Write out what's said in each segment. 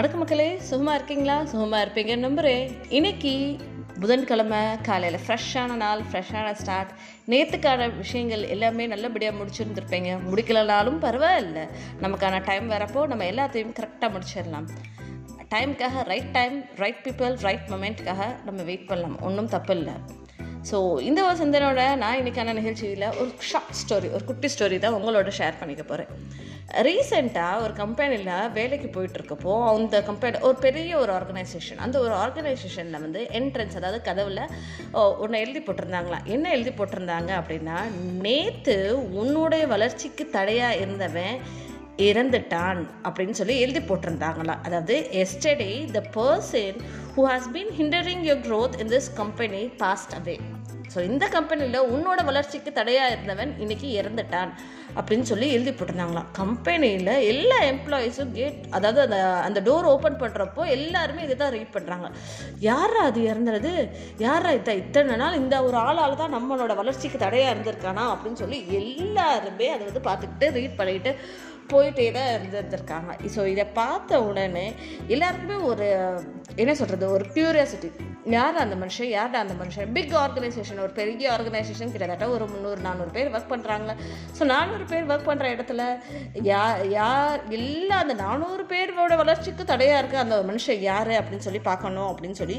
வணக்க மக்களே சுகமாக இருக்கீங்களா? சுகமாக இருப்பீங்க நம்புகிறேன் இன்னைக்கு புதன்கிழமை காலையில் ஃப்ரெஷ்ஷான நாள் ஃப்ரெஷ்ஷான ஸ்டார்ட் நேற்றுக்கான விஷயங்கள் எல்லாமே நல்லபடியாக முடிச்சிருந்துருப்பீங்க. முடிக்கலனாலும் பரவாயில்ல. நமக்கான டைம் வரப்போ நம்ம எல்லாத்தையும் கரெக்டாக முடிச்சிடலாம். டைமுக்காக right time right people right மொமெண்ட்காக நம்ம வெயிட் பண்ணலாம். ஒன்றும் தப்பு இல்லை ஸோ இந்த ஒரு நான் இன்னைக்கான நிகழ்ச்சியில் ஒரு ஷார்ட் ஸ்டோரி ஒரு குட்டி ஸ்டோரி தான் உங்களோட ஷேர் பண்ணிக்க போகிறேன் ரீசெண்டாக ஒரு கம்பெனியில் வேலைக்கு போயிட்டுருக்கப்போ அந்த கம்பெனி ஒரு பெரிய ஒரு ஆர்கனைசேஷன் அந்த ஒரு ஆர்கனைசேஷனில் வந்து என்ட்ரன்ஸ் அதாவது கதவில் ஒன்று எழுதி போட்டிருந்தாங்களாம் என்ன எழுதி போட்டிருந்தாங்க அப்படின்னா நேற்று உன்னுடைய வளர்ச்சிக்கு தடையாக இருந்தவன் இறந்துட்டான் அப்படின்னு சொல்லி எழுதி போட்டிருந்தாங்களாம் அதாவது yesterday the person who has been hindering your growth in this company passed away so இந்த கம்பெனியில் உன்னோட வளர்ச்சிக்கு தடையாக இருந்தவன் இன்னைக்கு இறந்துட்டான் அப்படின்னு சொல்லி எழுதி போட்டிருந்தாங்களாம். கம்பெனியில் எல்லா எம்ப்ளாயீஸும் கேட் அதாவது அந்த அந்த டோர் ஓப்பன் பண்ணுறப்போ எல்லாருமே இதை தான் ரீட் பண்ணுறாங்க யாரா அது இறந்துறது யாரா இத்த இத்தனை நாள் இந்த ஒரு ஆளால் தான் நம்மளோட வளர்ச்சிக்கு தடையாக இருந்திருக்கானா அப்படின்னு சொல்லி எல்லாருமே அதை வந்து பார்த்துக்கிட்டு ரீட் பண்ணிக்கிட்டு போயிட்டே தான் இருந்திருந்திருக்காங்க. ஸோ இதை பார்த்த உடனே எல்லாருக்குமே ஒரு என்ன சொல்கிறது ஒரு க்யூரியாசிட்டி யார் அந்த மனுஷன்? யார் அந்த மனுஷன்? பிக் ஆர்கனைசேஷன் ஒரு பெரிய ஆர்கனைசேஷன் கிட்டத்தட்ட ஒரு முந்நூறு நானூறு பேர் ஒர்க் பண்ணுறாங்க ஸோ நானூறு பேர் ஒர்க் பண்ணுற இடத்துல யா யார் எல்லா அந்த நானூறு பேரோட வளர்ச்சிக்கு தடையாக இருக்குது அந்த மனுஷன் யார் அப்படின்னு சொல்லி பார்க்கணும் அப்படின்னு சொல்லி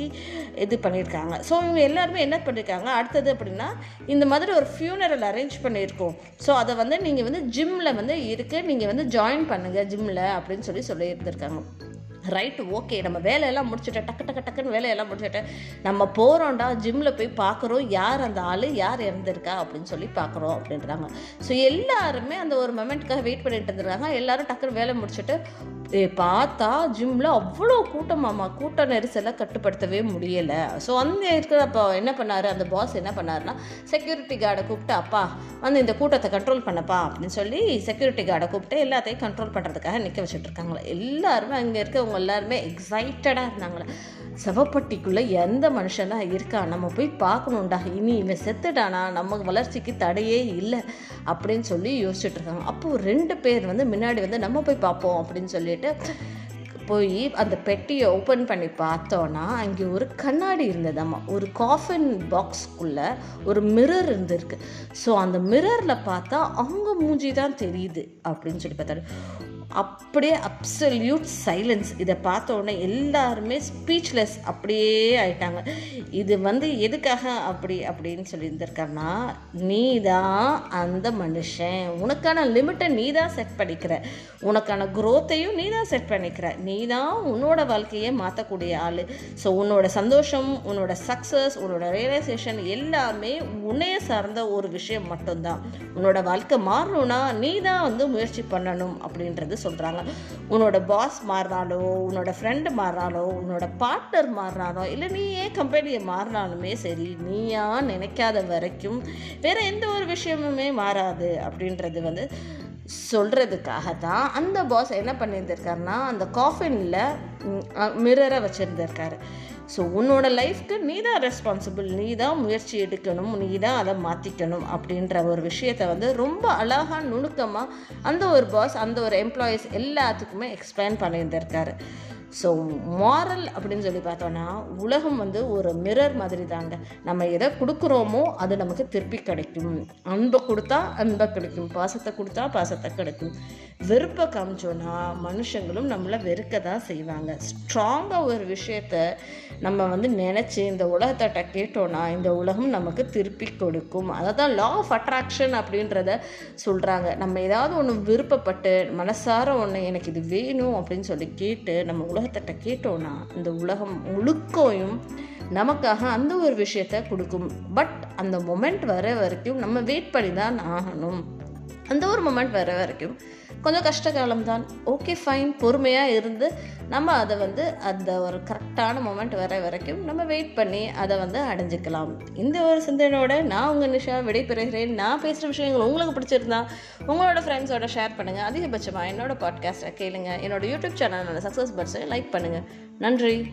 இது பண்ணியிருக்காங்க. ஸோ இவங்க எல்லாருமே என்ன பண்ணியிருக்காங்க? அடுத்தது அப்படின்னா இந்த மாதிரி ஒரு ஃபியூனரல் அரேஞ்ச் பண்ணியிருக்கோம். ஸோ அதை வந்து நீங்கள் வந்து ஜிம்மில் வந்து இருக்குது நீங்கள் வந்து ஜாயின் பண்ணுங்கள் ஜிம்மில் அப்படின்னு சொல்லி சொல்லியிருந்திருக்காங்க. ரைட்டு ஓகே நம்ம வேலையெல்லாம் முடிச்சுட்டேன் டக்கு டக்கு டக்குன்னு வேலையெல்லாம் முடிச்சுட்டு நம்ம போகிறோம்டா ஜிம்மில் போய் பார்க்குறோம் யார் அந்த ஆள் யார் இறந்துருக்கா அப்படின்னு சொல்லி பார்க்குறோம் அப்படின்றாங்க. ஸோ எல்லாருமே அந்த ஒரு மொமெண்ட்டுக்காக வெயிட் பண்ணிட்டு இருந்துருக்காங்க. எல்லோரும் டக்குன்னு வேலை முடிச்சுட்டு பார்த்தா ஜிம்மில் அவ்வளோ கூட்டமாமா கூட்ட நெரிசலை கட்டுப்படுத்தவே முடியலை. ஸோ அந்த இருக்கிறப்போ என்ன பண்ணார்? அந்த பாஸ் என்ன பண்ணாருன்னா செக்யூரிட்டி கார்டை கூப்பிட்டு அப்பா வந்து இந்த கூட்டத்தை கண்ட்ரோல் பண்ணப்பா அப்படின்னு சொல்லி செக்யூரிட்டி கார்டை கூப்பிட்டு எல்லாத்தையும் கண்ட்ரோல் பண்ணுறதுக்காக நிற்க வச்சுட்டு இருக்காங்களே. எல்லாருமே அங்கே இருக்கவங்க எல்லாருமே எக்ஸைட்டடாக இருந்தாங்களே. சவப்பட்டிக்குள்ளே எந்த மனுஷனாக இருக்கா? நம்ம போய் பார்க்கணுண்டா இனி இவன் செத்துட்டானா? நம்ம வளர்ச்சிக்கு தடையே இல்லை அப்படின்னு சொல்லி யோசிச்சுட்டு இருக்காங்க. அப்போது ரெண்டு பேர் வந்து முன்னாடி வந்து நம்ம போய் பார்ப்போம் அப்படின்னு சொல்லிட்டு போய் அந்த பெட்டியை ஓப்பன் பண்ணி பார்த்தோன்னா அங்கே ஒரு கண்ணாடி இருந்ததாம்மா ஒரு காஃபின் பாக்ஸ்க்குள்ளே ஒரு மிரர் இருந்திருக்கு. ஸோ அந்த மிரரில் பார்த்தா அவங்க மூஞ்சி தான் தெரியுது அப்படின்னு சொல்லி பார்த்தாரு. அப்படியே அப்சல்யூட் சைலன்ஸ் இதை பார்த்த உடனே எல்லாருமே ஸ்பீச்லெஸ் அப்படியே ஆயிட்டாங்க. இது வந்து எதுக்காக அப்படி அப்படின்னு சொல்லியிருந்திருக்காருன்னா நீ தான் அந்த மனுஷன். உனக்கான லிமிட்டை நீ தான் செட் பண்ணிக்கிற. உனக்கான குரோத்தையும் நீ தான் செட் பண்ணிக்கிற. நீ தான் உன்னோட வாழ்க்கையை மாற்றக்கூடிய ஆள். ஸோ உன்னோட சந்தோஷம் உன்னோட சக்ஸஸ் உன்னோட ரியலைசேஷன் எல்லாமே உன்னைய சார்ந்த ஒரு விஷயம் மட்டும்தான். உன்னோட வாழ்க்கை மாறணும்னா நீ தான் வந்து முயற்சி பண்ணணும் அப்படின்றது சொல்கிறாங்க உன்னோட பாஸ் மாறினாலோ உன்னோட ஃப்ரெண்டு மாறினாலோ உன்னோட பார்ட்னர் மாறினாலோ இல்லை நீ ஏன் கம்பெனியை மாறினாலுமே சரி நீயா நினைக்காத வரைக்கும் வேறு எந்த ஒரு விஷயமுமே மாறாது அப்படின்றது வந்து சொல்கிறதுக்காக தான் அந்த பாஸ் என்ன பண்ணியிருந்திருக்காருன்னா அந்த காஃபினில் மிரரை வச்சுருந்துருக்காரு. ஸோ உன்னோட லைஃப்க்கு நீ தான் ரெஸ்பான்சிபிள் நீ தான் முயற்சி எடுக்கணும். நீ தான் அதை மாற்றிக்கணும் அப்படின்ற ஒரு விஷயத்தை வந்து ரொம்ப அழகாக நுணுக்கமாக அந்த ஒரு பாஸ் அந்த ஒரு எம்ப்ளாயீஸ் எல்லாத்துக்குமே எக்ஸ்பிளைன் பண்ணியிருந்திருக்காரு. ஸோ மாரல் அப்படின்னு சொல்லி பார்த்தோன்னா உலகம் வந்து ஒரு மிரர் மாதிரி தாங்க நம்ம எதை கொடுக்குறோமோ அது நமக்கு திருப்பி கிடைக்கும். அன்பை கொடுத்தா அன்பை கிடைக்கும். பாசத்தை கொடுத்தா பாசத்தை கிடைக்கும். வெறுப்பை காமிச்சோன்னா மனுஷங்களும் நம்மளை வெறுக்க தான் செய்வாங்க ஸ்ட்ராங்காக ஒரு விஷயத்த நம்ம வந்து நினச்சி இந்த உலகத்தட்ட கேட்டோன்னா இந்த உலகம் நமக்கு திருப்பி கொடுக்கும். அதை தான் லா ஆஃப் அட்ராக்ஷன் அப்படின்றத சொல்கிறாங்க நம்ம ஏதாவது ஒன்று விருப்பப்பட்டு மனசார ஒன்று எனக்கு இது வேணும் அப்படின்னு சொல்லி கேட்டு நம்ம உலகத்திட்ட கேட்டோன்னா இந்த உலகம் முழுக்கையும் நமக்காக அந்த ஒரு விஷயத்த கொடுக்கும். பட் அந்த மொமெண்ட் வர வரைக்கும் நம்ம வெயிட் பண்ணி தான் ஆகணும். அந்த ஒரு மொமெண்ட் வர வரைக்கும். கொஞ்சம் கஷ்ட காலம்தான். ஓகே ஃபைன் பொறுமையாக இருந்து நம்ம அதை வந்து அந்த ஒரு கரெக்டான மொமெண்ட் வர வரைக்கும் நம்ம வெயிட் பண்ணி அதை வந்து அடைஞ்சிக்கலாம். இந்த ஒரு சிந்தனையோட நான் உங்கள் நிஷா விடைபெறுகிறேன். நான் பேசுகிற விஷயங்கள் உங்களுக்கு பிடிச்சிருந்தா உங்களோட ஃப்ரெண்ட்ஸோட ஷேர் பண்ணுங்கள் அதிகபட்சமாக என்னோட பாட்காஸ்ட்டை கேளுங்க. என்னோட யூடியூப் சேனலோட சக்ஸஸ் பர்ஸை லைக் பண்ணுங்கள் நன்றி.